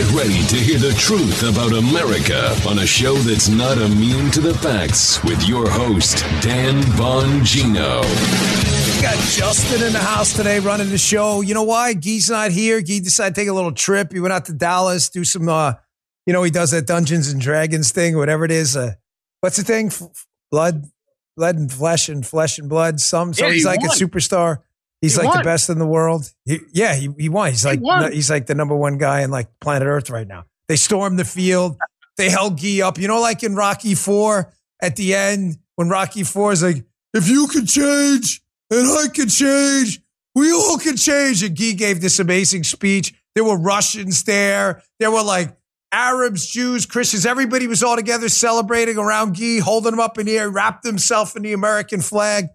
Get ready to hear the truth about America on a show that's not immune to the facts with your host, Dan Bongino. We got Justin in the house today running the show. You know why? Gee's not here. Gee decided to take a little trip. He went out to Dallas, do some, uh, you know, he does that Dungeons and Dragons thing, whatever it is. Uh, what's the thing? F- blood, blood and flesh and flesh and blood. Some, so Yeah, he's like won. a superstar. He's He like the best in the world. He, yeah, he, he won. He's like won. he's like the number one guy in like planet Earth right now. They stormed the field. They held Gee up. You know, like in Rocky Four at the end when Rocky Four is like, if you could change and I could change, we all could change. And Gee gave this amazing speech. There were Russians there. There were like Arabs, Jews, Christians. Everybody was all together celebrating around Gee, holding him up in the air, wrapped himself in the American flag.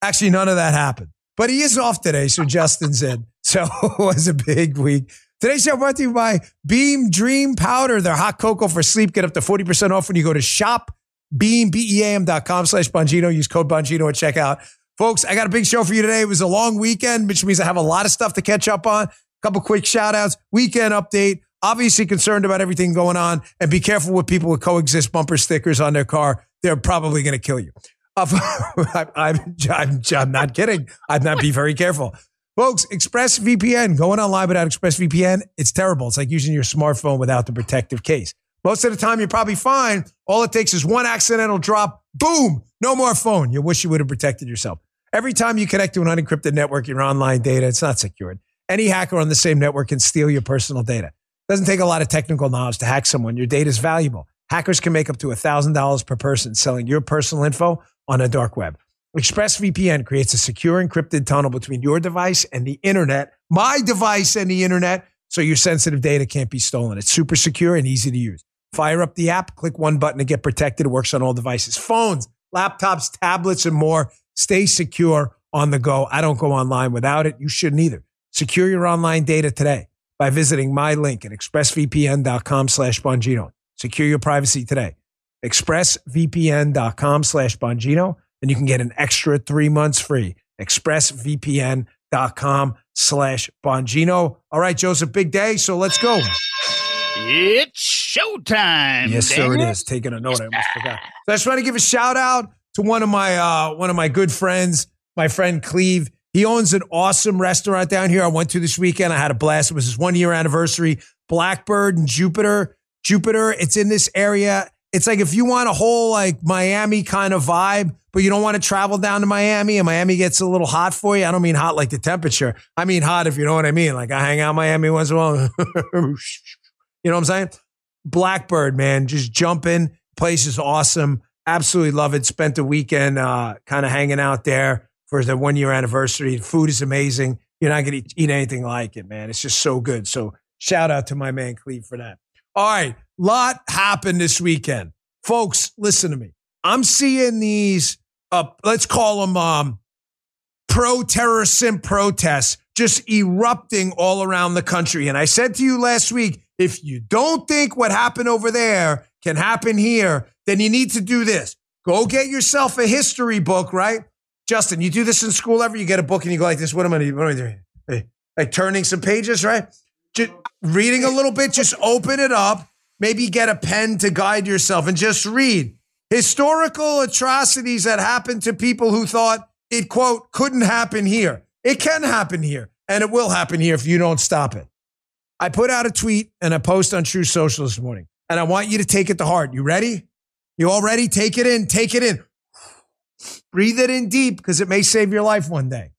Actually, none of that happened. But he is off today, so Justin's in. So it was a big week. Today's show brought to you by Beam Dream Powder. Their hot cocoa for sleep. Get up to 40% off when you go to shop beambeam.com slash Bongino. Use code Bongino at checkout. Folks, I got a big show for you today. It was a long weekend, which means I have a lot of stuff to catch up on. A couple quick shout outs, weekend update. Obviously concerned about everything going on and be careful with people with coexist bumper stickers on their car. They're probably going to kill you. Uh, I'm, I'm, I'm, I'm not kidding. I'd not be very careful. Folks, ExpressVPN, going online without ExpressVPN, it's terrible. It's like using your smartphone without the protective case. Most of the time, you're probably fine. All it takes is one accidental drop. Boom, no more phone. You wish you would have protected yourself. Every time you connect to an unencrypted network, your online data, it's not secured. Any hacker on the same network can steal your personal data. It Doesn't take a lot of technical knowledge to hack someone. Your data is valuable. Hackers can make up to $1,000 per person selling your personal info on a dark web. ExpressVPN creates a secure encrypted tunnel between your device and the internet, my device and the internet, so your sensitive data can't be stolen. It's super secure and easy to use. Fire up the app, click one button to get protected. It works on all devices, phones, laptops, tablets, and more. Stay secure on the go. I don't go online without it. You shouldn't either. Secure your online data today by visiting my link at expressvpn.com slash Bongino. Secure your privacy today. expressvpn.com slash Bongino, and you can get an extra three months free. expressvpn.com slash Bongino. All right, Joseph, big day, so let's go. It's showtime. Yes, sir, it is. Taking a note, I almost forgot. So I just want to give a shout out to one of my uh, one of my good friends, my friend Cleve. He owns an awesome restaurant down here. I went to this weekend. I had a blast. It was his one year anniversary. Blackbird and Jupiter. Jupiter. It's in this area. It's like if you want a whole like Miami kind of vibe, but you don't want to travel down to Miami and Miami gets a little hot for you. I don't mean hot like the temperature. I mean hot if you know what I mean. Like I hang out Miami once in a while. you know what I'm saying? Blackbird, man, just jumping. Place is awesome. Absolutely love it. Spent the weekend uh, kind of hanging out there for the one year anniversary. Food is amazing. You're not going to eat anything like it, man. It's just so good. So shout out to my man Cleve for that. All right, lot happened this weekend, folks. Listen to me. I'm seeing these. Uh, let's call them um, pro terrorism protests just erupting all around the country. And I said to you last week, if you don't think what happened over there can happen here, then you need to do this. Go get yourself a history book, right? Justin, you do this in school ever? You get a book and you go like this. What am I, what am I doing? Like turning some pages, right? Reading a little bit, just open it up. Maybe get a pen to guide yourself and just read historical atrocities that happened to people who thought it, quote, couldn't happen here. It can happen here, and it will happen here if you don't stop it. I put out a tweet and a post on Truth Social this morning, and I want you to take it to heart. You ready? You all ready? Take it in. Take it in. Breathe it in deep because it may save your life one day.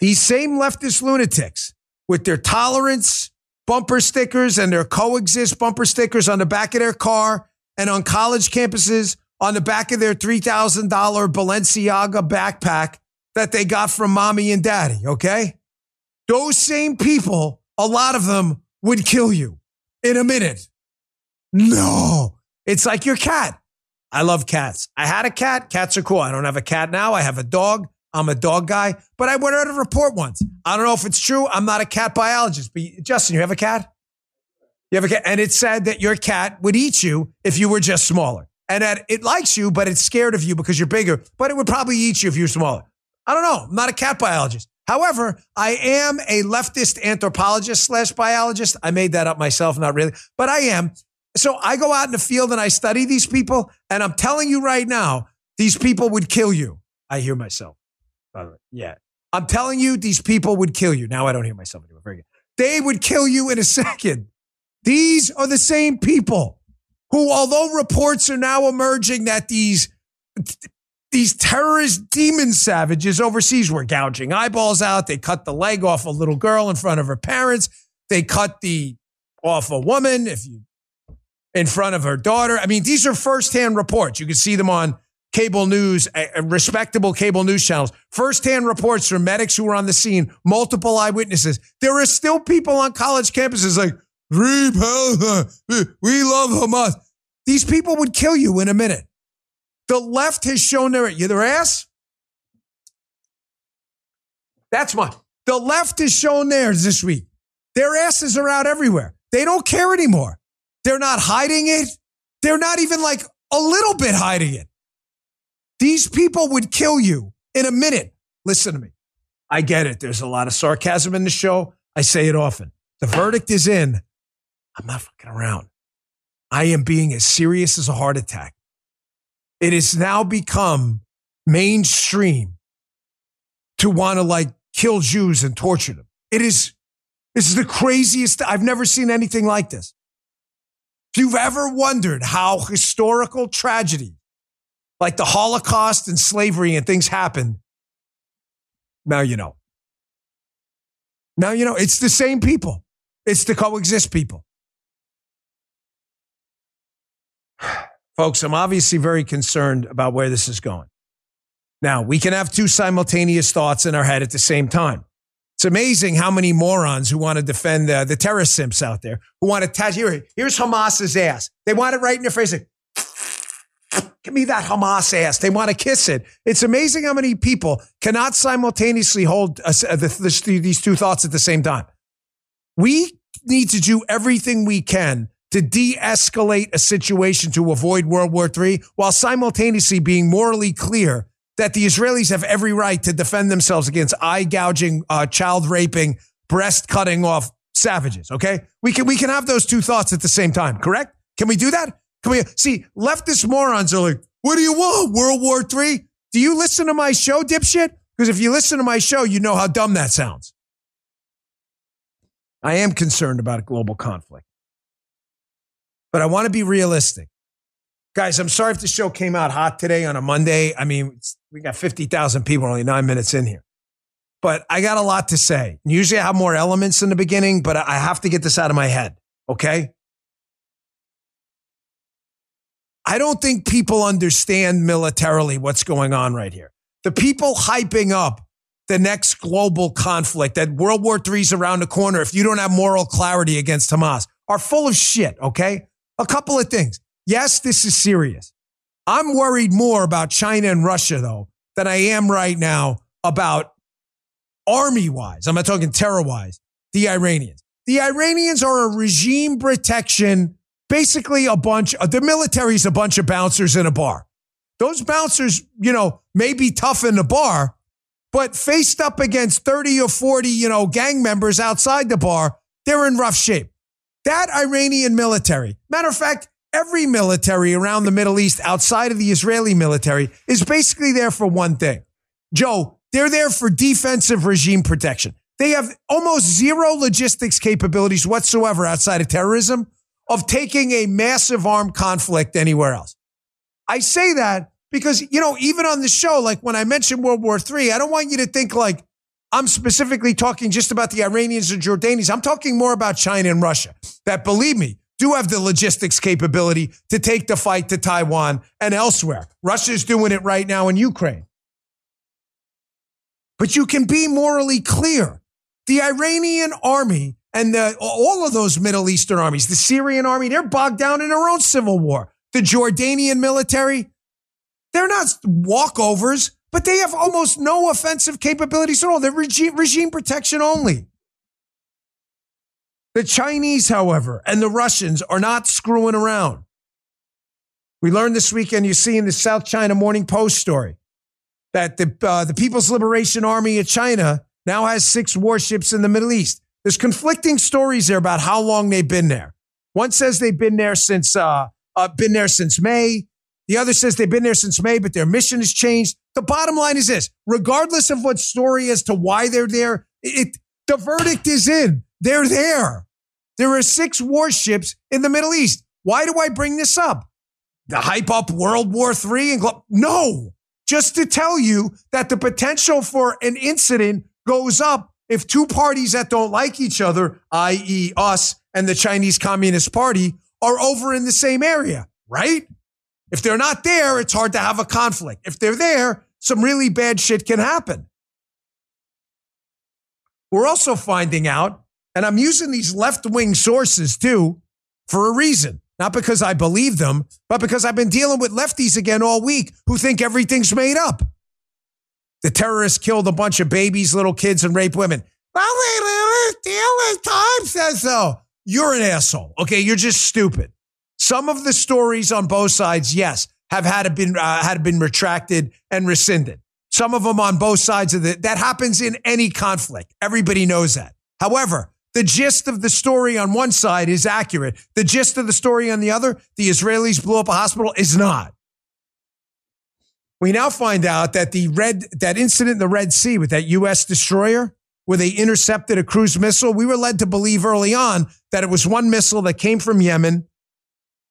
These same leftist lunatics with their tolerance bumper stickers and their coexist bumper stickers on the back of their car and on college campuses on the back of their $3,000 Balenciaga backpack that they got from mommy and daddy, okay? Those same people, a lot of them would kill you in a minute. No, it's like your cat. I love cats. I had a cat. Cats are cool. I don't have a cat now. I have a dog. I'm a dog guy, but I went out a report once. I don't know if it's true. I'm not a cat biologist, but Justin, you have a cat? You have a cat? And it said that your cat would eat you if you were just smaller. And that it likes you, but it's scared of you because you're bigger, but it would probably eat you if you're smaller. I don't know. I'm not a cat biologist. However, I am a leftist anthropologist slash biologist. I made that up myself, not really, but I am. So I go out in the field and I study these people, and I'm telling you right now, these people would kill you. I hear myself, by the way. Yeah. I'm telling you, these people would kill you. Now I don't hear myself anymore. Very good. They would kill you in a second. These are the same people who, although reports are now emerging that these these terrorist demon savages overseas were gouging eyeballs out, they cut the leg off a little girl in front of her parents, they cut the off a woman if you in front of her daughter. I mean, these are firsthand reports. You can see them on cable news, uh, respectable cable news channels, firsthand reports from medics who were on the scene, multiple eyewitnesses. There are still people on college campuses like, we love Hamas. These people would kill you in a minute. The left has shown their, their ass. That's mine. The left has shown theirs this week. Their asses are out everywhere. They don't care anymore. They're not hiding it. They're not even like a little bit hiding it. These people would kill you in a minute. Listen to me. I get it. There's a lot of sarcasm in the show. I say it often. The verdict is in. I'm not fucking around. I am being as serious as a heart attack. It has now become mainstream to want to like kill Jews and torture them. It is, this is the craziest. I've never seen anything like this. If you've ever wondered how historical tragedy like the Holocaust and slavery and things happened, now you know. Now you know it's the same people. It's the coexist people. Folks, I'm obviously very concerned about where this is going. Now, we can have two simultaneous thoughts in our head at the same time. It's amazing how many morons who want to defend uh, the terrorist simps out there who want to touch. Here, here's Hamas's ass. They want it right in their face. Give me that Hamas ass. They want to kiss it. It's amazing how many people cannot simultaneously hold uh, the, the, these two thoughts at the same time. We need to do everything we can to de escalate a situation to avoid World War III while simultaneously being morally clear that the Israelis have every right to defend themselves against eye gouging, uh, child raping, breast cutting off savages. Okay. We can, we can have those two thoughts at the same time, correct? Can we do that? We see leftist morons are like, what do you want? World War III? Do you listen to my show, dipshit? Because if you listen to my show, you know how dumb that sounds. I am concerned about a global conflict, but I want to be realistic. Guys, I'm sorry if the show came out hot today on a Monday. I mean, we got 50,000 people only nine minutes in here. But I got a lot to say. Usually I have more elements in the beginning, but I have to get this out of my head. Okay. I don't think people understand militarily what's going on right here. The people hyping up the next global conflict that World War III is around the corner if you don't have moral clarity against Hamas are full of shit, okay? A couple of things. Yes, this is serious. I'm worried more about China and Russia, though, than I am right now about army wise. I'm not talking terror wise, the Iranians. The Iranians are a regime protection basically a bunch of the military's a bunch of bouncers in a bar. Those bouncers, you know, may be tough in the bar, but faced up against 30 or 40, you know, gang members outside the bar, they're in rough shape. That Iranian military, matter of fact, every military around the Middle East outside of the Israeli military is basically there for one thing. Joe, they're there for defensive regime protection. They have almost zero logistics capabilities whatsoever outside of terrorism of taking a massive armed conflict anywhere else. I say that because, you know, even on the show, like when I mentioned World War III, I don't want you to think like I'm specifically talking just about the Iranians and Jordanians. I'm talking more about China and Russia that, believe me, do have the logistics capability to take the fight to Taiwan and elsewhere. Russia's doing it right now in Ukraine. But you can be morally clear. The Iranian army and the, all of those Middle Eastern armies, the Syrian army, they're bogged down in their own civil war. The Jordanian military, they're not walkovers, but they have almost no offensive capabilities at all. They're regime, regime protection only. The Chinese, however, and the Russians are not screwing around. We learned this weekend, you see in the South China Morning Post story, that the, uh, the People's Liberation Army of China now has six warships in the Middle East. There's conflicting stories there about how long they've been there. One says they've been there since uh, uh, been there since May. The other says they've been there since May, but their mission has changed. The bottom line is this: regardless of what story as to why they're there, it the verdict is in. They're there. There are six warships in the Middle East. Why do I bring this up? To hype up World War III and glo- no, just to tell you that the potential for an incident goes up if two parties that don't like each other, i.e., us and the Chinese Communist Party, are over in the same area, right? If they're not there, it's hard to have a conflict. If they're there, some really bad shit can happen. We're also finding out, and I'm using these left wing sources too for a reason. Not because I believe them, but because I've been dealing with lefties again all week who think everything's made up. The terrorists killed a bunch of babies, little kids, and raped women. Well, the LA Times says so. You're an asshole. Okay, you're just stupid. Some of the stories on both sides, yes, have had been uh, had been retracted and rescinded. Some of them on both sides of the that happens in any conflict. Everybody knows that. However, the gist of the story on one side is accurate. The gist of the story on the other, the Israelis blew up a hospital, is not. We now find out that the red that incident in the Red Sea with that U.S. destroyer, where they intercepted a cruise missile, we were led to believe early on that it was one missile that came from Yemen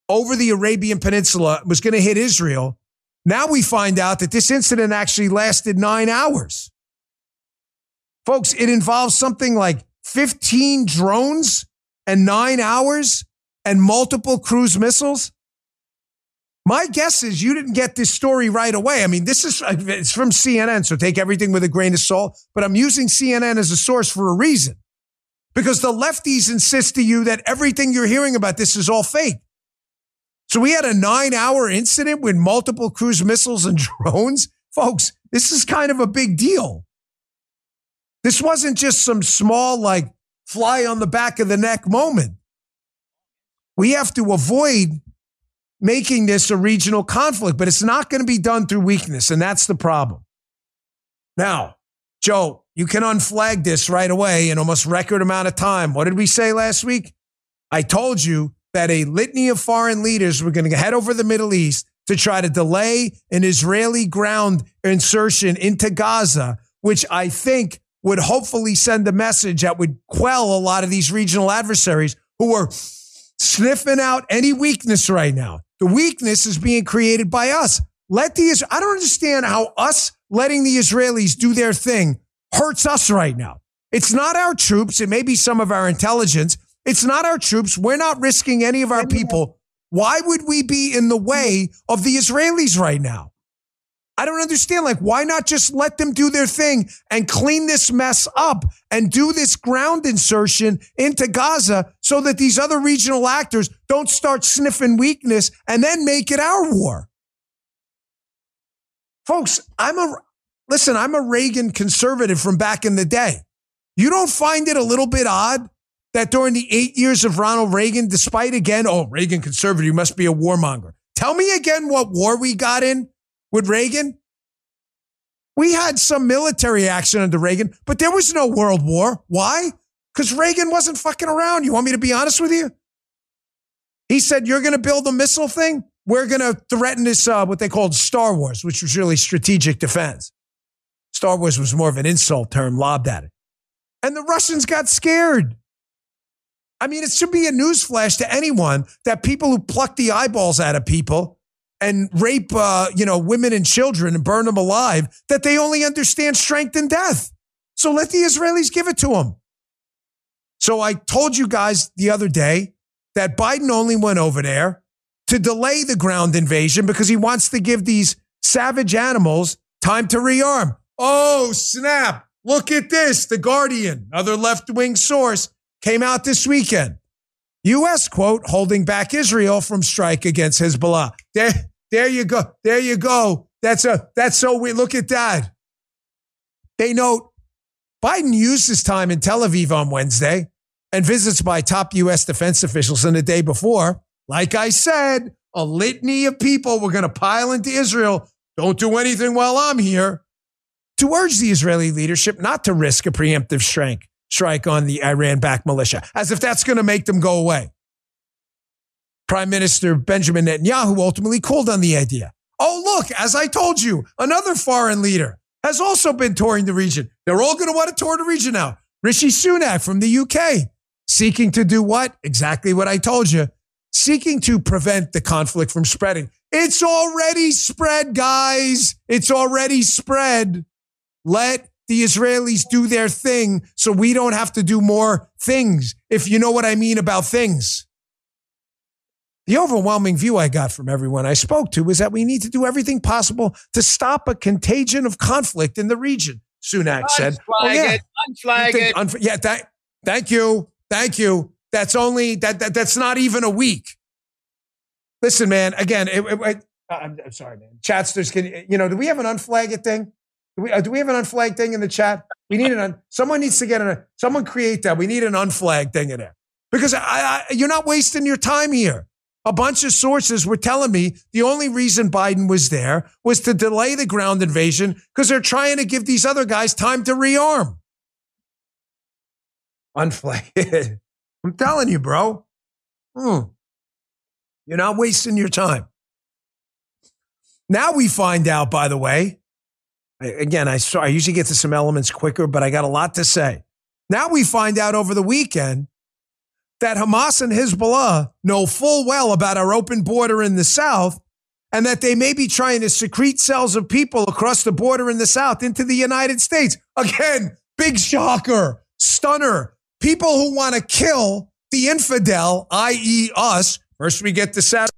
over the Arabian Peninsula, was going to hit Israel. Now we find out that this incident actually lasted nine hours. Folks, it involves something like 15 drones and nine hours and multiple cruise missiles. My guess is you didn't get this story right away. I mean, this is it's from CNN, so take everything with a grain of salt. But I'm using CNN as a source for a reason, because the lefties insist to you that everything you're hearing about this is all fake. So we had a nine-hour incident with multiple cruise missiles and drones, folks. This is kind of a big deal. This wasn't just some small, like fly on the back of the neck moment. We have to avoid making this a regional conflict, but it's not going to be done through weakness. And that's the problem. Now, Joe, you can unflag this right away in almost record amount of time. What did we say last week? I told you that a litany of foreign leaders were going to head over the Middle East to try to delay an Israeli ground insertion into Gaza, which I think would hopefully send a message that would quell a lot of these regional adversaries who are sniffing out any weakness right now. The weakness is being created by us. Let the I don't understand how us letting the Israelis do their thing hurts us right now. It's not our troops. It may be some of our intelligence. It's not our troops. We're not risking any of our people. Why would we be in the way of the Israelis right now? I don't understand. Like, why not just let them do their thing and clean this mess up and do this ground insertion into Gaza so that these other regional actors don't start sniffing weakness and then make it our war? Folks, I'm a, listen, I'm a Reagan conservative from back in the day. You don't find it a little bit odd that during the eight years of Ronald Reagan, despite again, oh, Reagan conservative you must be a warmonger. Tell me again what war we got in with Reagan? We had some military action under Reagan, but there was no world war. Why? Because Reagan wasn't fucking around. You want me to be honest with you? He said, You're going to build a missile thing? We're going to threaten this, uh, what they called Star Wars, which was really strategic defense. Star Wars was more of an insult term lobbed at it. And the Russians got scared. I mean, it should be a newsflash to anyone that people who pluck the eyeballs out of people and rape, uh, you know, women and children and burn them alive, that they only understand strength and death. So let the Israelis give it to them. So I told you guys the other day that Biden only went over there to delay the ground invasion because he wants to give these savage animals time to rearm. Oh, snap. Look at this. The Guardian, another left wing source, came out this weekend. U.S. quote holding back Israel from strike against Hezbollah. There you go. There you go. That's a that's so we look at that. They note Biden used his time in Tel Aviv on Wednesday and visits by top U.S. defense officials in the day before. Like I said, a litany of people were going to pile into Israel. Don't do anything while I'm here. to urge the Israeli leadership not to risk a preemptive strike, strike on the Iran backed militia, as if that's going to make them go away. Prime Minister Benjamin Netanyahu ultimately called on the idea. Oh, look, as I told you, another foreign leader has also been touring the region. They're all going to want to tour the region now. Rishi Sunak from the UK, seeking to do what? Exactly what I told you. Seeking to prevent the conflict from spreading. It's already spread, guys. It's already spread. Let the Israelis do their thing so we don't have to do more things, if you know what I mean about things. The overwhelming view I got from everyone I spoke to was that we need to do everything possible to stop a contagion of conflict in the region, Sunak unflag said. Oh, yeah. it, unflag it. Unf- yeah, th- thank you. Thank you. That's only, that, that that's not even a week. Listen, man, again, it, it, I'm, I'm, sorry, man. Chatsters, can, you know, do we have an unflag it thing? Do we, uh, do we have an unflagged thing in the chat? We need an, un- someone needs to get an, someone create that. We need an unflagged thing in there because I, I, you're not wasting your time here. A bunch of sources were telling me the only reason Biden was there was to delay the ground invasion because they're trying to give these other guys time to rearm. Unflagged. I'm telling you, bro. Hmm. You're not wasting your time. Now we find out, by the way, again, I, I usually get to some elements quicker, but I got a lot to say. Now we find out over the weekend that Hamas and Hezbollah know full well about our open border in the South and that they may be trying to secrete cells of people across the border in the South into the United States. Again, big shocker, stunner. People who want to kill the infidel, i.e., us. First, we get the Saturday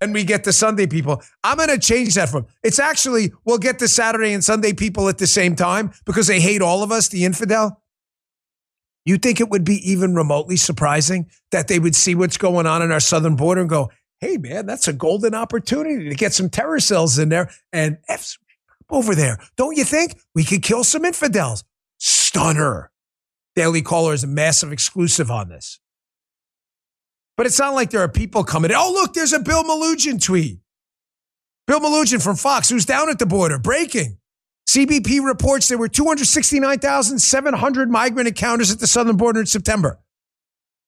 and we get the Sunday people. I'm going to change that from it's actually we'll get the Saturday and Sunday people at the same time because they hate all of us, the infidel. You think it would be even remotely surprising that they would see what's going on in our southern border and go, hey, man, that's a golden opportunity to get some terror cells in there and F over there. Don't you think we could kill some infidels? Stunner. Daily Caller is a massive exclusive on this. But it's not like there are people coming. Oh, look, there's a Bill Melugin tweet. Bill Melugin from Fox, who's down at the border, breaking. CBP reports there were 269,700 migrant encounters at the southern border in September.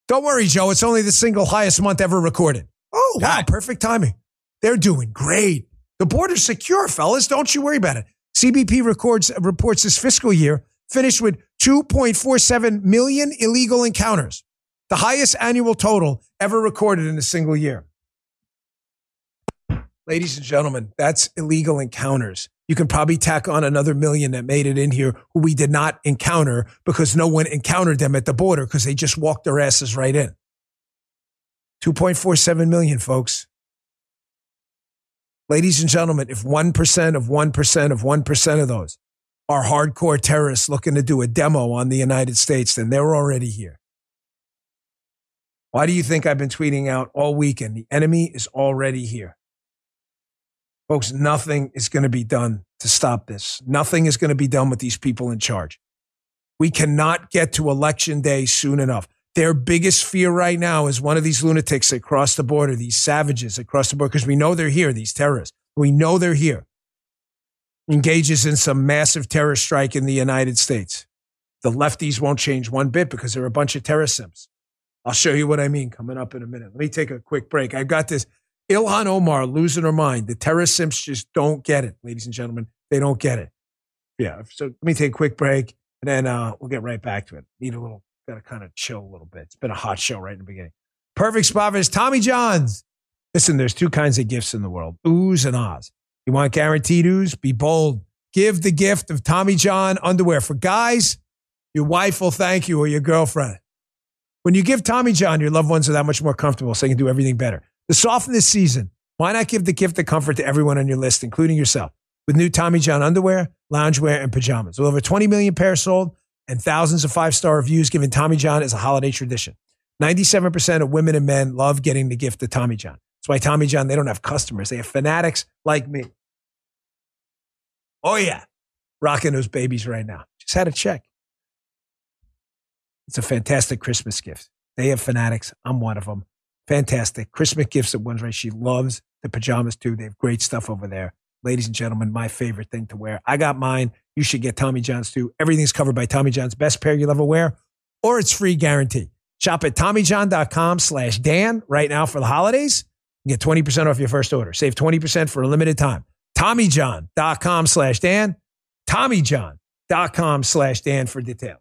Don't worry, Joe. It's only the single highest month ever recorded. Oh, wow. Perfect timing. They're doing great. The border's secure, fellas. Don't you worry about it. CBP records, reports this fiscal year finished with 2.47 million illegal encounters, the highest annual total ever recorded in a single year. Ladies and gentlemen, that's illegal encounters you can probably tack on another million that made it in here who we did not encounter because no one encountered them at the border because they just walked their asses right in. 2.47 million, folks. Ladies and gentlemen, if 1% of 1% of 1% of those are hardcore terrorists looking to do a demo on the United States, then they're already here. Why do you think I've been tweeting out all weekend? The enemy is already here. Folks, nothing is going to be done to stop this. Nothing is going to be done with these people in charge. We cannot get to election day soon enough. Their biggest fear right now is one of these lunatics across the border, these savages across the border, because we know they're here, these terrorists. We know they're here. Engages in some massive terror strike in the United States. The lefties won't change one bit because they're a bunch of terror. I'll show you what I mean coming up in a minute. Let me take a quick break. I've got this. Ilhan Omar losing her mind. The terror simps just don't get it, ladies and gentlemen. They don't get it. Yeah. So let me take a quick break and then uh, we'll get right back to it. Need a little, got to kind of chill a little bit. It's been a hot show right in the beginning. Perfect spot for Tommy John's. Listen, there's two kinds of gifts in the world oohs and ahs. You want guaranteed oohs? Be bold. Give the gift of Tommy John underwear. For guys, your wife will thank you or your girlfriend. When you give Tommy John, your loved ones are that much more comfortable so they can do everything better. To soften this season, why not give the gift of comfort to everyone on your list, including yourself, with new Tommy John underwear, loungewear, and pajamas. With over 20 million pairs sold and thousands of five star reviews, giving Tommy John is a holiday tradition. 97% of women and men love getting the gift of Tommy John. That's why Tommy John, they don't have customers, they have fanatics like me. Oh, yeah. Rocking those babies right now. Just had a check. It's a fantastic Christmas gift. They have fanatics. I'm one of them. Fantastic. Christmas gifts at one's right. She loves the pajamas too. They have great stuff over there. ladies and gentlemen, my favorite thing to wear. I got mine. You should get Tommy John's too. Everything's covered by Tommy John's. Best pair you'll ever wear, or it's free guarantee. Shop at TommyJohn.com slash Dan right now for the holidays. Get 20% off your first order. Save 20% for a limited time. TommyJohn.com slash Dan. TommyJohn.com slash Dan for detail.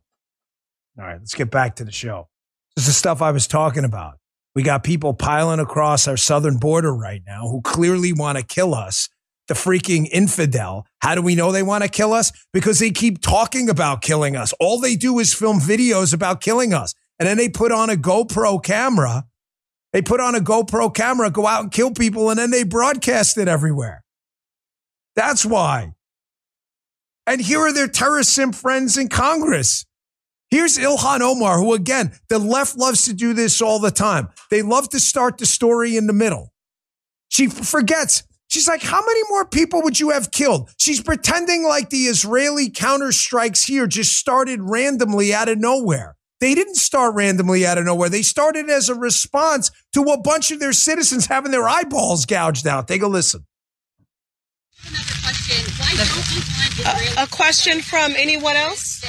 All right, let's get back to the show. This is the stuff I was talking about. We got people piling across our southern border right now who clearly want to kill us. The freaking infidel. How do we know they want to kill us? Because they keep talking about killing us. All they do is film videos about killing us. And then they put on a GoPro camera. They put on a GoPro camera, go out and kill people, and then they broadcast it everywhere. That's why. And here are their terrorist sim friends in Congress. Here's Ilhan Omar, who again, the left loves to do this all the time. They love to start the story in the middle. She forgets. She's like, how many more people would you have killed? She's pretending like the Israeli counterstrikes here just started randomly out of nowhere. They didn't start randomly out of nowhere. They started as a response to a bunch of their citizens having their eyeballs gouged out. Take a listen. Another question. Why don't you want Israelis A, a question from anyone else?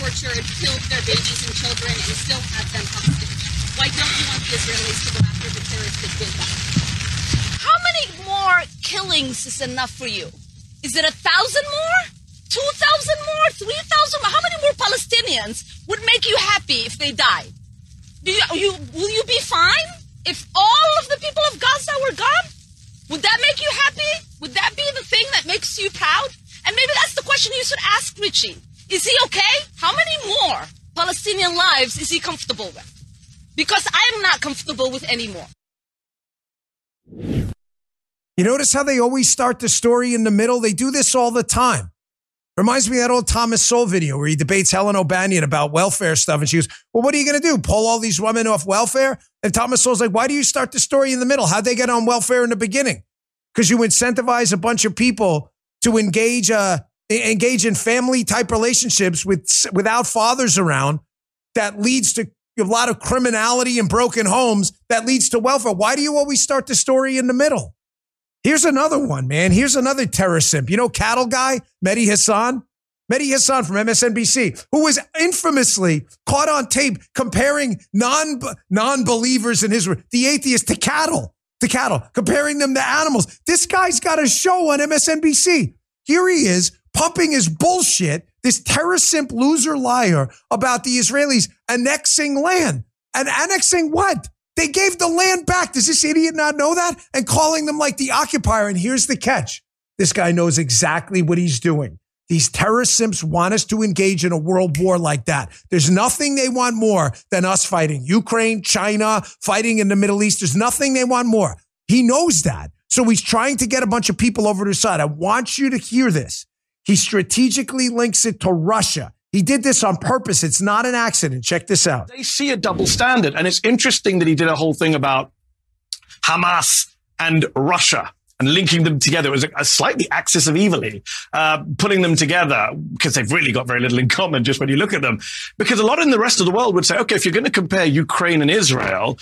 Tortured, killed their babies and children and still have them hostage? Why don't you want the Israelis to go after the terrorists that did that? How many more killings is enough for you? Is it a thousand more? Two thousand more? Three thousand more? How many more Palestinians would make you happy if they died? Do you, you will you be fine if all of the people of Gaza were gone? Would that make you happy? Would that be the thing that makes you proud? And maybe that's the question you should ask Richie. Is he okay? How many more Palestinian lives is he comfortable with? Because I'm not comfortable with any more. You notice how they always start the story in the middle? They do this all the time. Reminds me of that old Thomas Sowell video where he debates Helen O'Banion about welfare stuff. And she goes, Well, what are you going to do? Pull all these women off welfare? And Thomas Sowell's like, Why do you start the story in the middle? How'd they get on welfare in the beginning? Because you incentivize a bunch of people to engage, uh, engage in family type relationships with, without fathers around that leads to a lot of criminality and broken homes that leads to welfare. Why do you always start the story in the middle? Here's another one, man. Here's another terror simp. You know, cattle guy, Mehdi Hasan? Mehdi Hasan from MSNBC, who was infamously caught on tape comparing non, non-believers in Israel, the atheists to cattle, to cattle, comparing them to animals. This guy's got a show on MSNBC. Here he is pumping his bullshit, this terror simp loser liar about the Israelis annexing land. And annexing what? They gave the land back. Does this idiot not know that? And calling them like the occupier. And here's the catch. This guy knows exactly what he's doing. These terrorist simps want us to engage in a world war like that. There's nothing they want more than us fighting Ukraine, China, fighting in the Middle East. There's nothing they want more. He knows that. So he's trying to get a bunch of people over to his side. I want you to hear this. He strategically links it to Russia. He did this on purpose. It's not an accident. Check this out. They see a double standard. And it's interesting that he did a whole thing about Hamas and Russia and linking them together. It was a, a slightly axis of evil, uh, putting them together because they've really got very little in common just when you look at them. Because a lot in the rest of the world would say, okay, if you're going to compare Ukraine and Israel,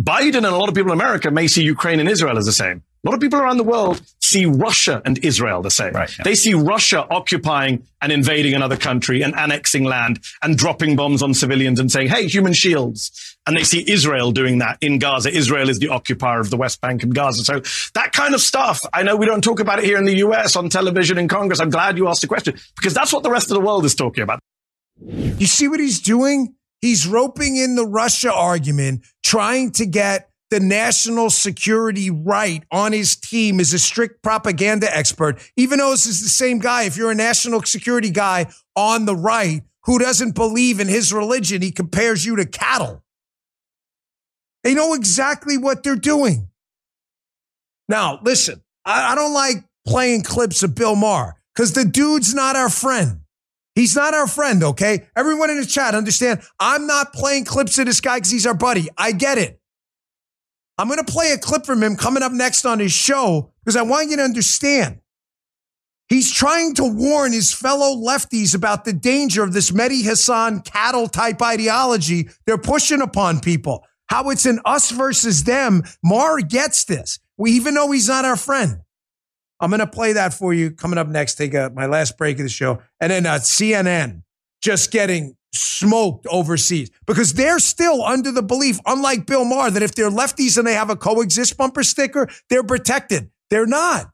Biden and a lot of people in America may see Ukraine and Israel as the same. A lot of people around the world see Russia and Israel the same. Right, yeah. They see Russia occupying and invading another country and annexing land and dropping bombs on civilians and saying, hey, human shields. And they see Israel doing that in Gaza. Israel is the occupier of the West Bank and Gaza. So that kind of stuff, I know we don't talk about it here in the US on television in Congress. I'm glad you asked the question because that's what the rest of the world is talking about. You see what he's doing? He's roping in the Russia argument, trying to get the national security right on his team is a strict propaganda expert, even though this is the same guy. If you're a national security guy on the right who doesn't believe in his religion, he compares you to cattle. They know exactly what they're doing. Now, listen, I, I don't like playing clips of Bill Maher because the dude's not our friend. He's not our friend, okay? Everyone in the chat understand I'm not playing clips of this guy because he's our buddy. I get it. I'm going to play a clip from him coming up next on his show because I want you to understand. He's trying to warn his fellow lefties about the danger of this Mehdi Hasan cattle type ideology they're pushing upon people. How it's an us versus them. Maher gets this. We even know he's not our friend. I'm going to play that for you coming up next. Take a, my last break of the show. And then uh, CNN just getting smoked overseas because they're still under the belief, unlike Bill Maher, that if they're lefties and they have a coexist bumper sticker, they're protected. They're not.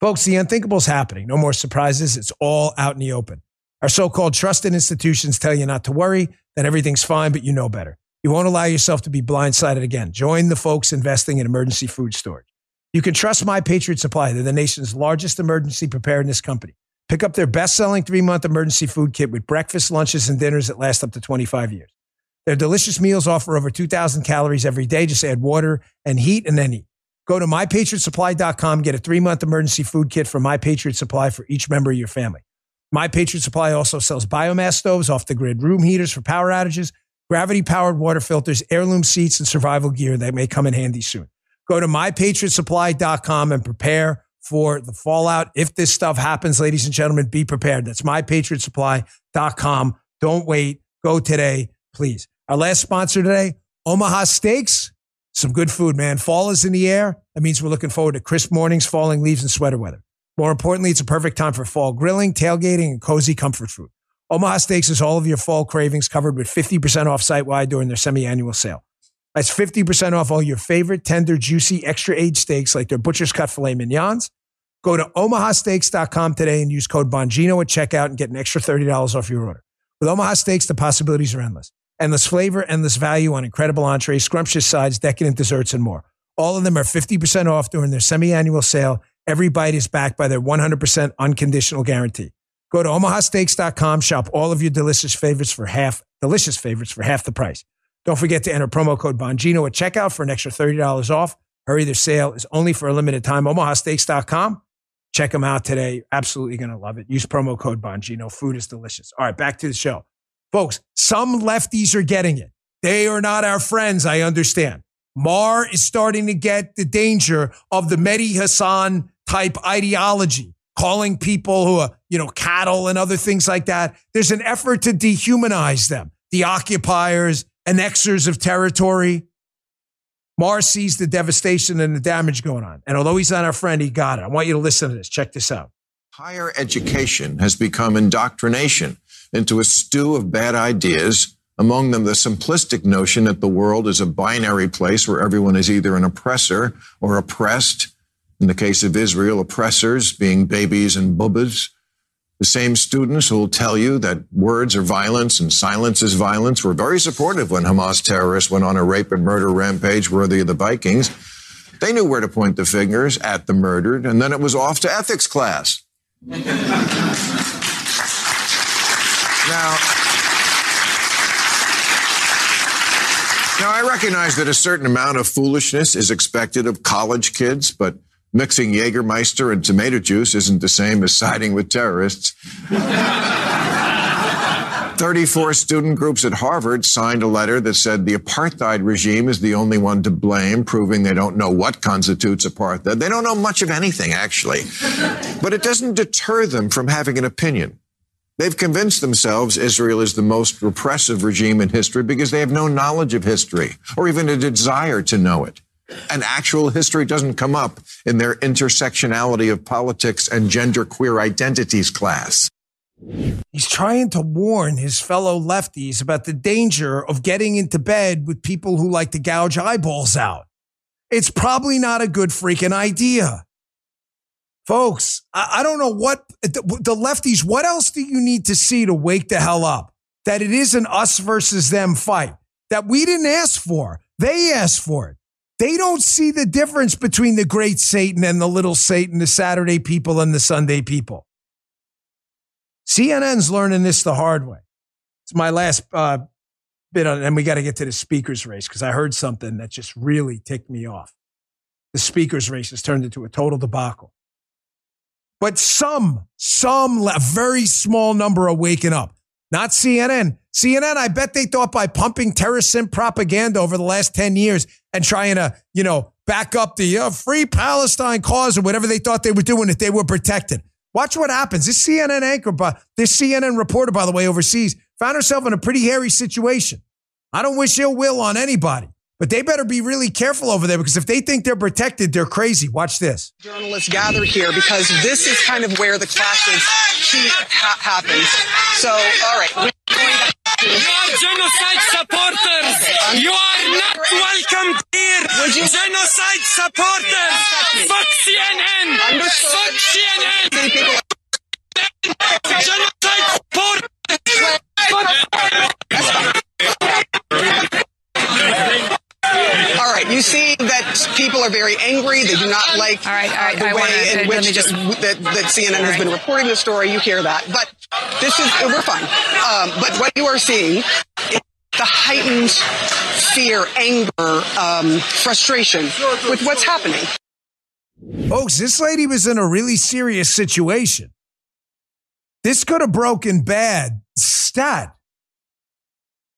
Folks, the unthinkable is happening. No more surprises. It's all out in the open. Our so called trusted institutions tell you not to worry, that everything's fine, but you know better. You won't allow yourself to be blindsided again. Join the folks investing in emergency food storage. You can trust My Patriot Supply. They're the nation's largest emergency preparedness company. Pick up their best selling three month emergency food kit with breakfast, lunches, and dinners that last up to 25 years. Their delicious meals offer over 2,000 calories every day. Just add water and heat and then eat. Go to mypatriotsupply.com, get a three month emergency food kit from My Patriot Supply for each member of your family. My Patriot Supply also sells biomass stoves, off the grid room heaters for power outages, gravity powered water filters, heirloom seats, and survival gear that may come in handy soon. Go to mypatriotsupply.com and prepare for the fallout. If this stuff happens, ladies and gentlemen, be prepared. That's mypatriotsupply.com. Don't wait. Go today, please. Our last sponsor today, Omaha Steaks. Some good food, man. Fall is in the air. That means we're looking forward to crisp mornings, falling leaves, and sweater weather. More importantly, it's a perfect time for fall grilling, tailgating, and cozy comfort food. Omaha Steaks is all of your fall cravings covered with 50% off site wide during their semi annual sale. That's 50% off all your favorite tender, juicy, extra aged steaks like their butcher's cut filet mignons. Go to omahasteaks.com today and use code Bongino at checkout and get an extra $30 off your order. With Omaha Steaks, the possibilities are endless. Endless flavor, endless value on incredible entrees, scrumptious sides, decadent desserts, and more. All of them are 50% off during their semi annual sale. Every bite is backed by their 100% unconditional guarantee. Go to omahasteaks.com, shop all of your delicious favorites for half, delicious favorites for half the price. Don't forget to enter promo code Bongino at checkout for an extra $30 off. Hurry, the sale is only for a limited time. omahasteaks.com. Check them out today. Absolutely going to love it. Use promo code Bongino. Food is delicious. All right, back to the show. Folks, some lefties are getting it. They are not our friends, I understand. Maher is starting to get the danger of the Mehdi Hasan type ideology, calling people who are, you know, cattle and other things like that. There's an effort to dehumanize them, the occupiers, annexers of territory. Mars sees the devastation and the damage going on. And although he's not our friend, he got it. I want you to listen to this. Check this out. Higher education has become indoctrination into a stew of bad ideas, among them the simplistic notion that the world is a binary place where everyone is either an oppressor or oppressed. In the case of Israel, oppressors being babies and bubbas. The same students who will tell you that words are violence and silence is violence were very supportive when Hamas terrorists went on a rape and murder rampage worthy of the Vikings. They knew where to point the fingers at the murdered, and then it was off to ethics class. Now, now I recognize that a certain amount of foolishness is expected of college kids, but mixing Jägermeister and tomato juice isn't the same as siding with terrorists. 34 student groups at Harvard signed a letter that said the apartheid regime is the only one to blame, proving they don't know what constitutes apartheid. They don't know much of anything, actually. But it doesn't deter them from having an opinion. They've convinced themselves Israel is the most repressive regime in history because they have no knowledge of history or even a desire to know it. And actual history doesn't come up in their intersectionality of politics and gender queer identities class. He's trying to warn his fellow lefties about the danger of getting into bed with people who like to gouge eyeballs out. It's probably not a good freaking idea. Folks, I, I don't know what the, the lefties, what else do you need to see to wake the hell up? That it isn't us versus them fight that we didn't ask for. They asked for it. They don't see the difference between the great Satan and the little Satan, the Saturday people and the Sunday people. CNN's learning this the hard way. It's my last uh, bit on, and we got to get to the speakers race because I heard something that just really ticked me off. The speakers race has turned into a total debacle. But some, some, a very small number are waking up. Not CNN. CNN, I bet they thought by pumping terrorist propaganda over the last 10 years and trying to, you know, back up the uh, free Palestine cause or whatever they thought they were doing, that they were protected. Watch what happens. This CNN anchor, this CNN reporter, by the way, overseas, found herself in a pretty hairy situation. I don't wish ill will on anybody, But they better be really careful over there because if they think they're protected, they're crazy. Watch this. Journalists gather here because this is kind of where the clashes ha- happens. So, all right. You are genocide supporters. You are not welcome here. Genocide supporters. Fuck CNN. Fuck CNN. Genocide supporters. All right, you see that people are very angry. They do not like All right, all right, uh, the I way wanna- in which just- that, that CNN has been reporting the story. You hear that, but this is we're fine. Um, but what you are seeing is the heightened fear, anger, um, frustration with what's happening. Folks, this lady was in a really serious situation. This could have broken bad stat.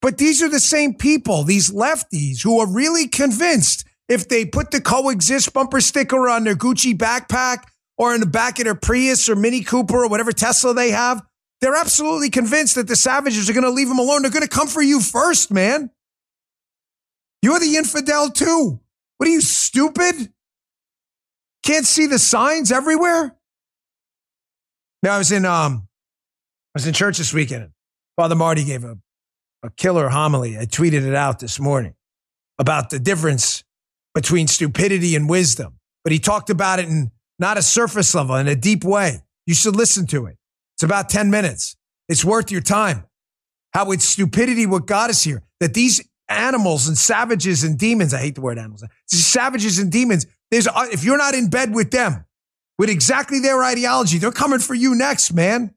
But these are the same people, these lefties, who are really convinced if they put the coexist bumper sticker on their Gucci backpack or in the back of their Prius or Mini Cooper or whatever Tesla they have, they're absolutely convinced that the savages are going to leave them alone. They're going to come for you first, man. You're the infidel too. What are you, stupid? Can't see the signs everywhere? Now I was in um I was in church this weekend. Father Marty gave a, a killer homily. I tweeted it out this morning about the difference between stupidity and wisdom. But he talked about it in not a surface level, in a deep way. You should listen to it. It's about 10 minutes. It's worth your time. How it's stupidity what got us here. That these animals and savages and demons, I hate the word animals, savages and demons, there's, uh, if you're not in bed with them, with exactly their ideology, they're coming for you next, man.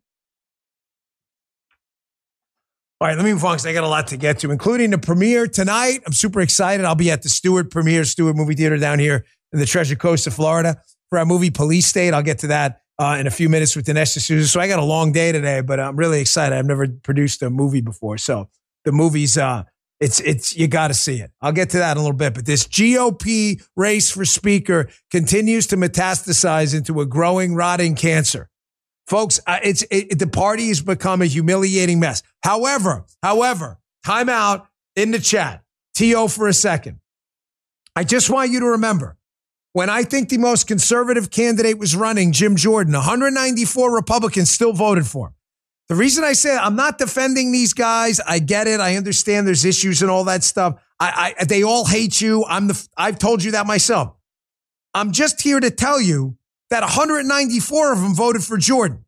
All right, let me move on because I got a lot to get to, including the premiere tonight. I'm super excited. I'll be at the Stuart premiere, Stuart movie theater down here in the Treasure Coast of Florida for our movie Police State. I'll get to that uh, in a few minutes with Dinesh D'Souza. So I got a long day today, but I'm really excited. I've never produced a movie before, so the movie's uh, it's it's you got to see it. I'll get to that in a little bit. But this GOP race for speaker continues to metastasize into a growing, rotting cancer. Folks, uh, it's it, the party has become a humiliating mess. However, however, time out in the chat. To for a second. I just want you to remember when I think the most conservative candidate was running, Jim Jordan, 194 Republicans still voted for him. The reason I say I'm not defending these guys, I get it. I understand there's issues and all that stuff. I, I they all hate you. I'm the I've told you that myself. I'm just here to tell you that 194 of them voted for Jordan.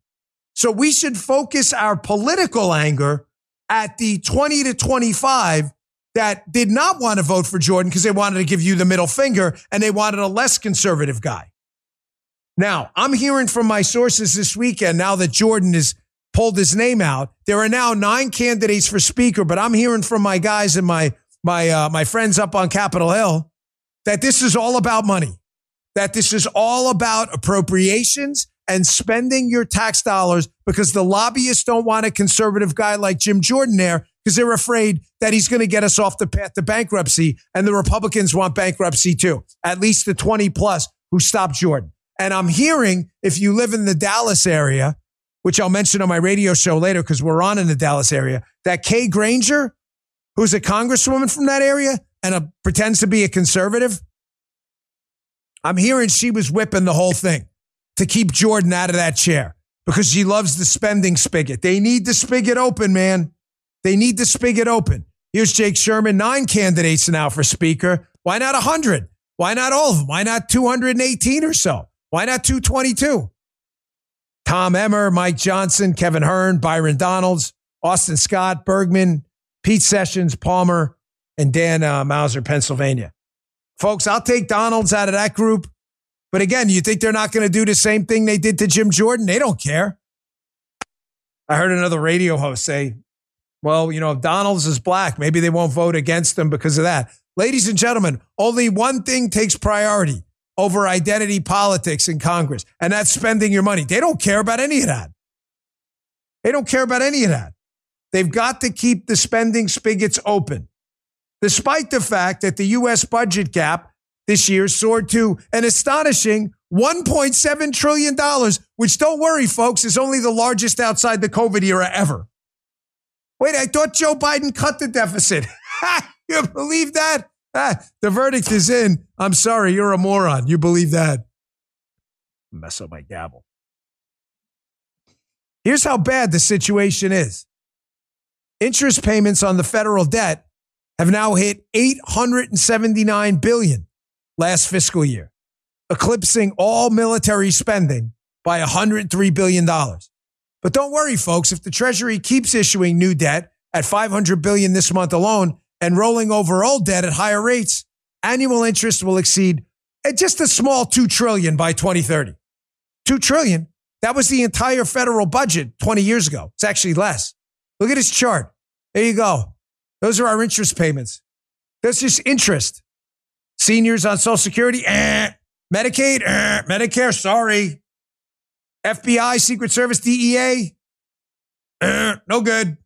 So we should focus our political anger at the 20 to 25 that did not want to vote for Jordan because they wanted to give you the middle finger and they wanted a less conservative guy. Now, I'm hearing from my sources this weekend now that Jordan has pulled his name out. There are now nine candidates for speaker, but I'm hearing from my guys and my my uh, my friends up on Capitol Hill that this is all about money. That this is all about appropriations and spending your tax dollars because the lobbyists don't want a conservative guy like Jim Jordan there because they're afraid that he's going to get us off the path to bankruptcy. And the Republicans want bankruptcy too, at least the 20 plus who stopped Jordan. And I'm hearing if you live in the Dallas area, which I'll mention on my radio show later because we're on in the Dallas area, that Kay Granger, who's a congresswoman from that area and a, pretends to be a conservative, I'm hearing she was whipping the whole thing to keep Jordan out of that chair because she loves the spending spigot. They need the spigot open, man. They need the spigot open. Here's Jake Sherman, nine candidates now for speaker. Why not 100? Why not all of them? Why not 218 or so? Why not 222? Tom Emmer, Mike Johnson, Kevin Hern, Byron Donalds, Austin Scott, Bergman, Pete Sessions, Palmer, and Dan uh, Meuser, Pennsylvania. Folks, I'll take Donalds out of that group. But again, you think they're not going to do the same thing they did to Jim Jordan? They don't care. I heard another radio host say, well, you know, if Donalds is black, maybe they won't vote against him because of that. Ladies and gentlemen, only one thing takes priority over identity politics in Congress, and that's spending your money. They don't care about any of that. They don't care about any of that. They've got to keep the spending spigots open, despite the fact that the U.S. budget gap this year soared to an astonishing $1.7 trillion, which don't worry, folks, is only the largest outside the COVID era ever. Wait, I thought Joe Biden cut the deficit. you believe that? Ah, the verdict is in. I'm sorry, you're a moron. You believe that. Mess up my gavel. Here's how bad the situation is. Interest payments on the federal debt have now hit 879 billion last fiscal year, eclipsing all military spending by 103 billion dollars. But don't worry folks, if the treasury keeps issuing new debt at 500 billion this month alone and rolling over old debt at higher rates, annual interest will exceed just a small 2 trillion by 2030. 2 trillion that was the entire federal budget 20 years ago. It's actually less. Look at this chart. There you go. Those are our interest payments. That's just interest. Seniors on Social Security, eh. Medicaid, eh. Medicare, sorry. FBI, Secret Service, DEA, eh. no good.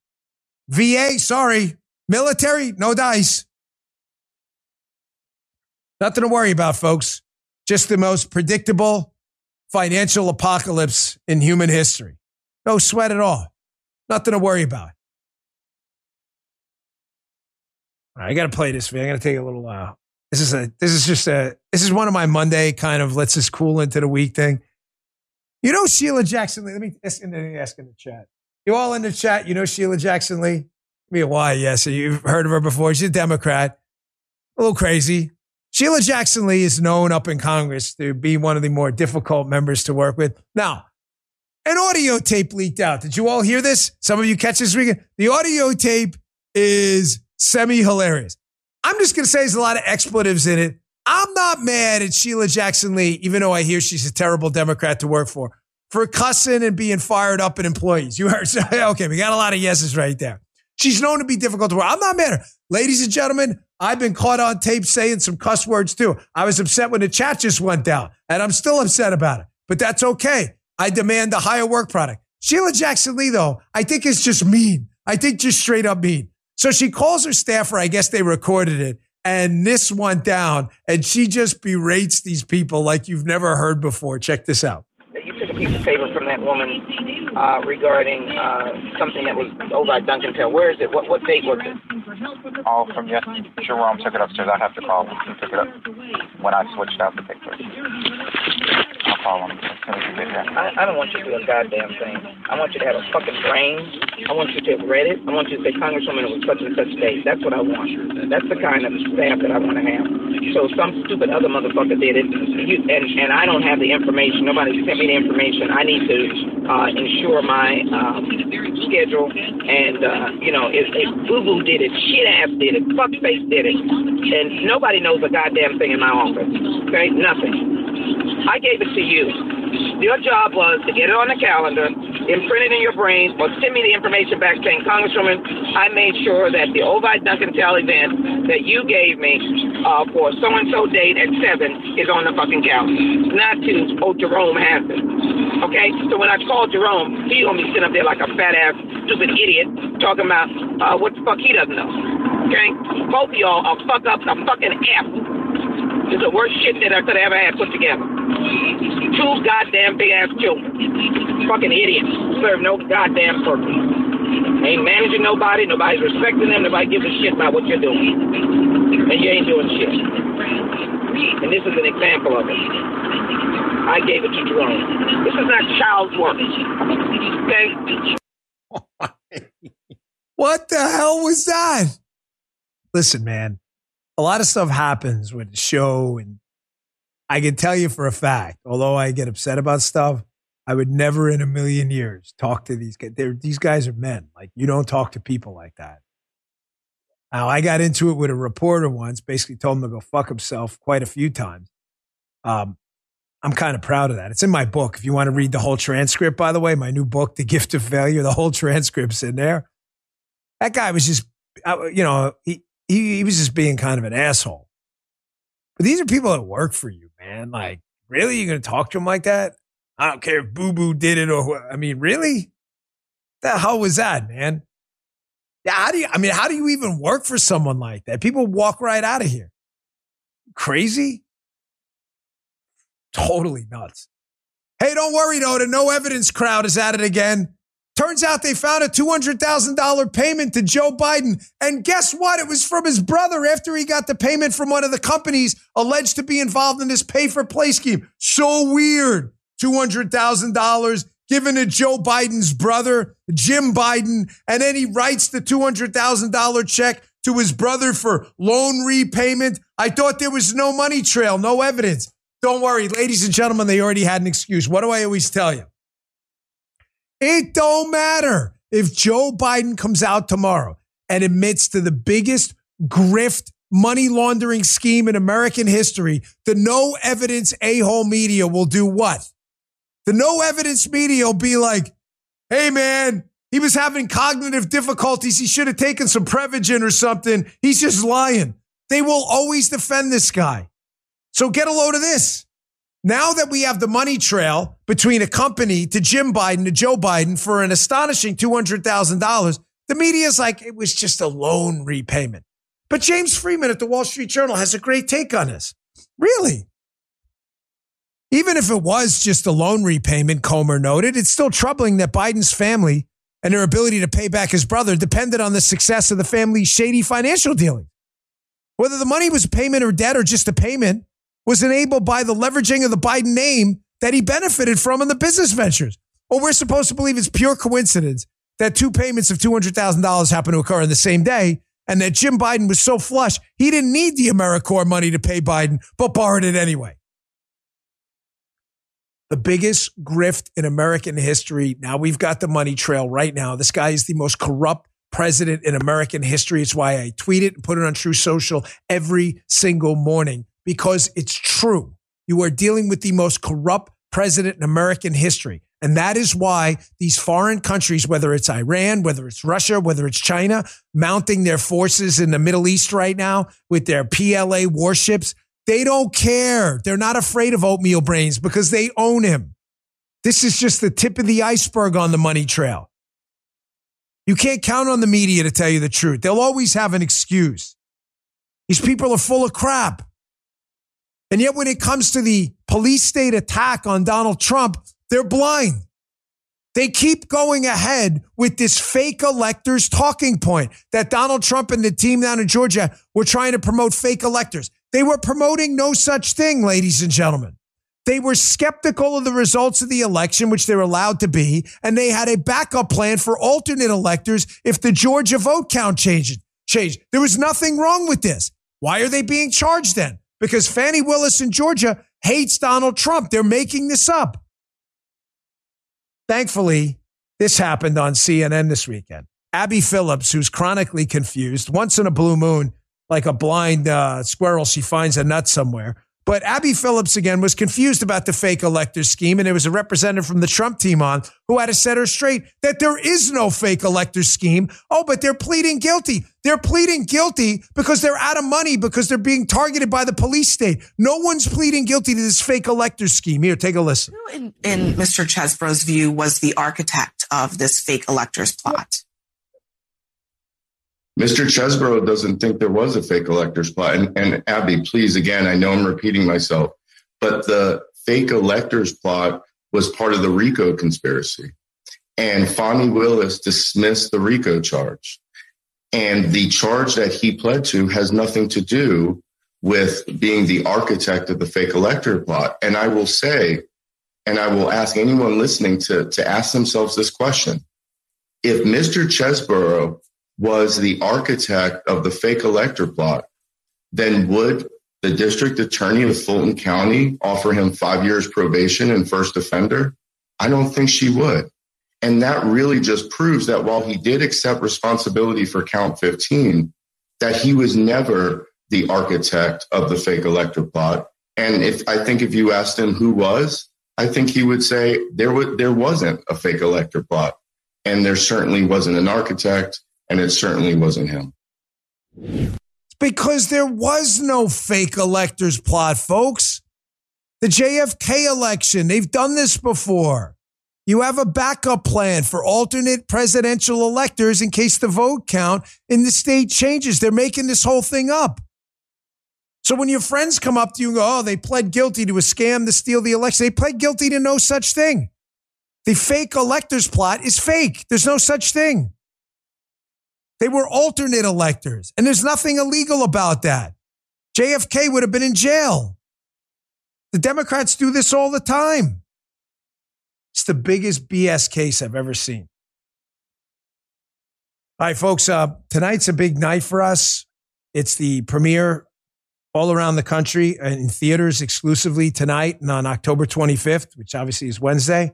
VA, sorry. Military, no dice. Nothing to worry about, folks. Just the most predictable financial apocalypse in human history. No sweat at all. Nothing to worry about. All right, I got to play this. Man. I got to take a little while. This is a. This is just a. This is one of my Monday kind of let's just cool into the week thing. You know Sheila Jackson Lee. Let me ask in the, ask in the chat. You all in the chat. You know Sheila Jackson Lee. Me why? Yes, you've heard of her before. She's a Democrat. A little crazy. Sheila Jackson Lee is known up in Congress to be one of the more difficult members to work with. Now, an audio tape leaked out. Did you all hear this? Some of you catch this weekend. The audio tape is semi hilarious. I'm just going to say there's a lot of expletives in it. I'm not mad at Sheila Jackson Lee, even though I hear she's a terrible Democrat to work for, for cussing and being fired up at employees. You heard? Okay, we got a lot of yeses right there. She's known to be difficult to work. I'm not mad at her. Ladies and gentlemen, I've been caught on tape saying some cuss words too. I was upset when the chat just went down, and I'm still upset about it, but that's okay. I demand a higher work product. Sheila Jackson Lee, though, I think is just mean. I think just straight up mean. So she calls her staffer. I guess they recorded it, and this went down, and she just berates these people like you've never heard before. Check this out. You piece of paper from that woman uh, regarding uh, something that was over at Duncan. Where is it? What what date was it? Oh, from yes, Jerome took it upstairs. I have to call him. He took it up when I switched out the pictures. I'll call him as soon as he get here. I, I don't want you to do a goddamn thing. I want you to have a fucking brain. I want you to have read it. I want you to say, Congresswoman, it was such and such date. That's what I want. That's the kind of staff that I want to have. So some stupid other motherfucker did it, you, and and I don't have the information. Nobody sent me the information. I need to uh, ensure my um, schedule. And uh, you know, if, if Boo Boo did it, shit ass did it, fuckface did it, and nobody knows a goddamn thing in my office. Okay, nothing. I gave it to you. Your job was to get it on the calendar, imprint it in your brain, or send me the information back saying, Congresswoman, I made sure that the Ovi Duncan Tell event that you gave me uh, for so and so date at 7 is on the fucking calendar. Not to, oh, Jerome has it. Okay? So when I called Jerome, he be sitting up there like a fat ass, stupid idiot, talking about uh, what the fuck he doesn't know. Okay? Both of y'all are fuck up the fucking F. It's the worst shit that I could have ever had put together. Two goddamn big ass children. Fucking idiots. Serve no goddamn purpose. Ain't managing nobody, nobody's respecting them, nobody gives a shit about what you're doing. And you ain't doing shit. And this is an example of it. I gave it to Jerome. This is not child's work. Okay? What the hell was that? Listen, man, a lot of stuff happens with the show, and I can tell you for a fact, although I get upset about stuff, I would never in a million years talk to these guys. They're, these guys are men. Like, you don't talk to people like that. Now, I got into it with a reporter once, basically told him to go fuck himself quite a few times. Um, I'm kind of proud of that. It's in my book. If you want to read the whole transcript, by the way, my new book, The Gift of Failure, the whole transcript's in there. That guy was just, you know, he, he, he was just being kind of an asshole. But these are people that work for you, man. Like, really? You're going to talk to them like that? I don't care if Boo Boo did it or what. I mean, really? The hell was that, man? Yeah, how do you, I mean, how do you even work for someone like that? People walk right out of here. Crazy? Totally nuts. Hey, don't worry though. The no evidence crowd is at it again. Turns out they found a $200,000 payment to Joe Biden. And guess what? It was from his brother after he got the payment from one of the companies alleged to be involved in this pay for play scheme. So weird. $200,000 given to Joe Biden's brother, Jim Biden. And then he writes the $200,000 check to his brother for loan repayment. I thought there was no money trail, no evidence. Don't worry, ladies and gentlemen, they already had an excuse. What do I always tell you? It don't matter if Joe Biden comes out tomorrow and admits to the biggest grift money laundering scheme in American history. The no evidence a hole media will do what? The no evidence media will be like, hey, man, he was having cognitive difficulties. He should have taken some Prevagen or something. He's just lying. They will always defend this guy. So get a load of this. Now that we have the money trail between a company to Jim Biden to Joe Biden for an astonishing $200,000, the media is like, it was just a loan repayment. But James Freeman at the Wall Street Journal has a great take on this. Really? Even if it was just a loan repayment, Comer noted, it's still troubling that Biden's family and their ability to pay back his brother depended on the success of the family's shady financial dealing. Whether the money was payment or debt or just a payment, was enabled by the leveraging of the Biden name that he benefited from in the business ventures. Or we're supposed to believe it's pure coincidence that two payments of $200,000 happened to occur on the same day and that Jim Biden was so flush, he didn't need the Americore money to pay Biden, but borrowed it anyway. The biggest grift in American history. Now we've got the money trail right now. This guy is the most corrupt president in American history. It's why I tweet it and put it on Truth Social every single morning because it's true. You are dealing with the most corrupt president in American history. And that is why these foreign countries, whether it's Iran, whether it's Russia, whether it's China, mounting their forces in the Middle East right now with their PLA warships, they don't care. They're not afraid of oatmeal brains because they own him. This is just the tip of the iceberg on the money trail. You can't count on the media to tell you the truth. They'll always have an excuse. These people are full of crap. And yet, when it comes to the police state attack on Donald Trump, they're blind. They keep going ahead with this fake electors talking point that Donald Trump and the team down in Georgia were trying to promote fake electors. They were promoting no such thing, ladies and gentlemen. They were skeptical of the results of the election, which they're allowed to be, and they had a backup plan for alternate electors if the Georgia vote count changed. Changed. There was nothing wrong with this. Why are they being charged then? because Fani Willis in Georgia hates Donald Trump. They're making this up. Thankfully, this happened on CNN this weekend. Abby Phillips, who's chronically confused, once in a blue moon, like a blind uh, squirrel, she finds a nut somewhere. But Abby Phillips, again, was confused about the fake elector scheme. And there was a representative from the Trump team on who had to set her straight that there is no fake elector scheme. Oh, but they're pleading guilty. They're pleading guilty because they're out of money because they're being targeted by the police state. No one's pleading guilty to this fake elector scheme. Here, take a listen. Who, in, in Mr. Chesebro's view, was the architect of this fake electors plot? Mr. Chesebro doesn't think there was a fake electors plot. And, and Abby, please, again, I know I'm repeating myself, but the fake electors plot was part of the RICO conspiracy. And Fani Willis dismissed the RICO charge. And the charge that he pled to has nothing to do with being the architect of the fake elector plot. And I will say, and I will ask anyone listening to, to ask themselves this question. If Mr. Chesebro was the architect of the fake elector plot, then would the district attorney of Fulton County offer him five years probation and first offender? I don't think she would. And that really just proves that while he did accept responsibility for count 15, that he was never the architect of the fake elector plot. And if I think if you asked him who was, I think he would say there was there wasn't a fake elector plot. And there certainly wasn't an architect and it certainly wasn't him. Because there was no fake electors plot, folks. The JFK election, they've done this before. You have a backup plan for alternate presidential electors in case the vote count in the state changes. They're making this whole thing up. So when your friends come up to you and go, oh, they pled guilty to a scam to steal the election, they pled guilty to no such thing. The fake electors plot is fake. There's no such thing. They were alternate electors, and there's nothing illegal about that. JFK would have been in jail. The Democrats do this all the time. It's the biggest BS case I've ever seen. All right, folks, uh, tonight's a big night for us. It's the premiere all around the country and in theaters exclusively tonight and on October 25th, which obviously is Wednesday.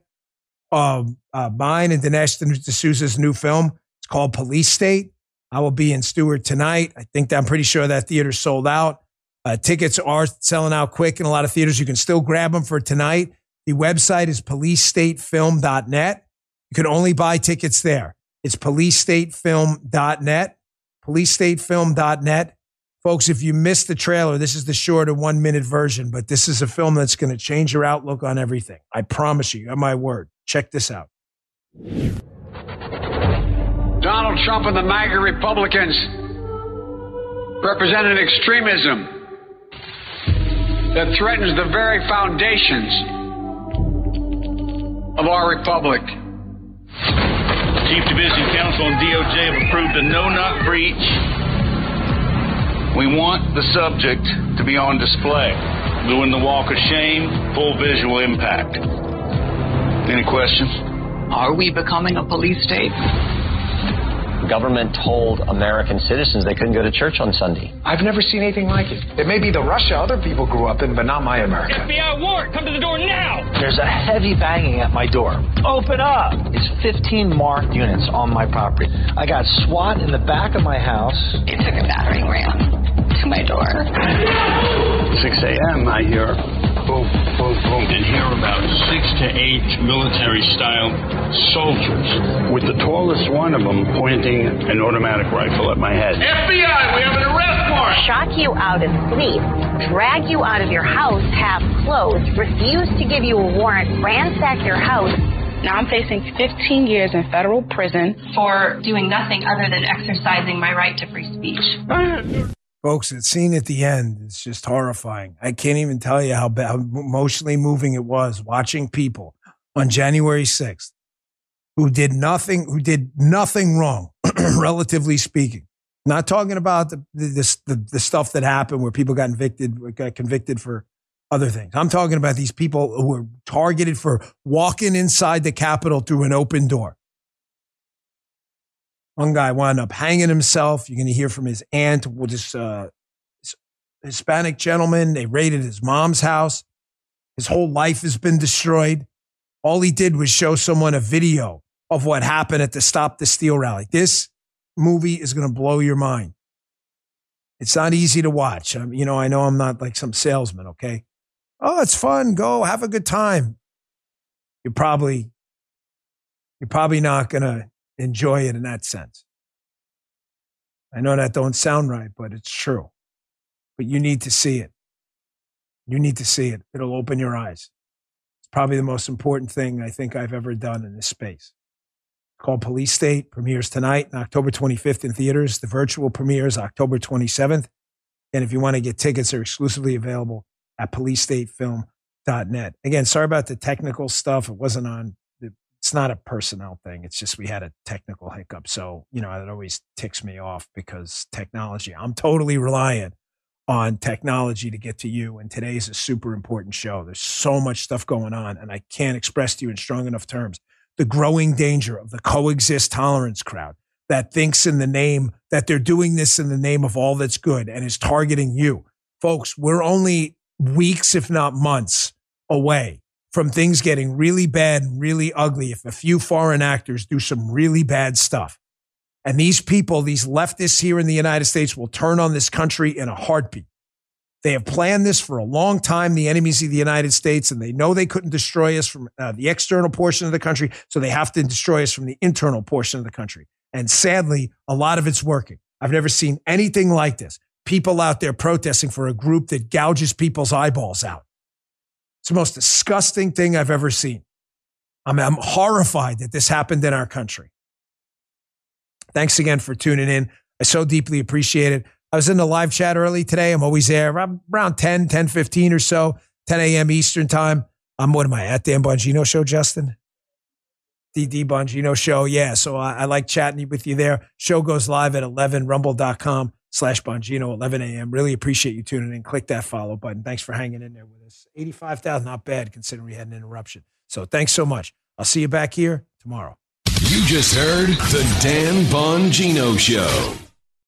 Um, uh, mine and Dinesh D'Souza's new film. Called Police State. I will be in Stuart tonight. I think that I'm pretty sure that theater's sold out. Uh, tickets are selling out quick in a lot of theaters. You can still grab them for tonight. The website is policestatefilm.net. You can only buy tickets there. It's policestatefilm.net. Policestatefilm.net. Folks, if you missed the trailer, this is the shorter one minute version, but this is a film that's going to change your outlook on everything. I promise you, have my word. Check this out. Donald Trump and the MAGA Republicans represent an extremism that threatens the very foundations of our republic. Chief Division Counsel and DOJ have approved a no-knock breach. We want the subject to be on display, doing the walk of shame, full visual impact. Any questions? Are we becoming a police state? Government told American citizens they couldn't go to church on Sunday. I've never seen anything like it. It may be the Russia other people grew up in, but not my America. FBI warrant, come to the door now! There's a heavy banging at my door. Open up! It's 15 marked units on my property. I got SWAT in the back of my house. It took a battering ram to my door. 6 a.m., I hear boom, boom, boom, and hear about six to eight military style soldiers, with the tallest one of them pointing an automatic rifle at my head. FBI, we have an arrest warrant! Shock you out of sleep, drag you out of your house half clothed, refuse to give you a warrant, ransack your house. Now I'm facing 15 years in federal prison for doing nothing other than exercising my right to free speech. Folks, the scene at the end is just horrifying. I can't even tell you how, how emotionally moving it was watching people on January 6th who did nothing, who did nothing wrong, relatively speaking. Not talking about the, the, the, the stuff that happened where people got convicted, got convicted for other things. I'm talking about these people who were targeted for walking inside the Capitol through an open door. One guy wound up hanging himself. You're going to hear from his aunt, this uh, Hispanic gentleman. They raided his mom's house. His whole life has been destroyed. All he did was show someone a video of what happened at the Stop the Steal rally. This movie is going to blow your mind. It's not easy to watch. I you know, I know I'm not like some salesman, okay? Oh, it's fun. Go have a good time. You're probably, you're probably not going to enjoy it in that sense. I know that don't sound right, but it's true. But you need to see it. You need to see it. It'll open your eyes. It's probably the most important thing I think I've ever done in this space. Called Police State premieres tonight on October 25th in theaters. The virtual premieres October 27th. And if you want to get tickets, they're exclusively available at policestatefilm.net. Again, sorry about the technical stuff. It wasn't on it's not a personnel thing. It's just we had a technical hiccup. So, you know, it always ticks me off because technology, I'm totally reliant on technology to get to you. And today is a super important show. There's so much stuff going on, and I can't express to you in strong enough terms the growing danger of the coexist tolerance crowd that thinks in the name that they're doing this in the name of all that's good and is targeting you. Folks, we're only weeks, if not months away from things getting really bad and really ugly if a few foreign actors do some really bad stuff. And these people, these leftists here in the United States, will turn on this country in a heartbeat. They have planned this for a long time, the enemies of the United States, and they know they couldn't destroy us from uh, the external portion of the country, so they have to destroy us from the internal portion of the country. And sadly, a lot of it's working. I've never seen anything like this. People out there protesting for a group that gouges people's eyeballs out. It's the most disgusting thing I've ever seen. I'm, I'm horrified that this happened in our country. Thanks again for tuning in. I so deeply appreciate it. I was in the live chat early today. I'm always there around 10, 10, 15 or so, 10 a.m. Eastern time. I'm, what am I, at Dan Bongino show, Justin? DD Bongino show. Yeah. So I, I like chatting with you there. Show goes live at 11, rumble.com slash Bongino, 11 a.m. Really appreciate you tuning in. Click that follow button. Thanks for hanging in there with us. 85,000, not bad considering we had an interruption. So thanks so much. I'll see you back here tomorrow. You just heard the Dan Bongino Show.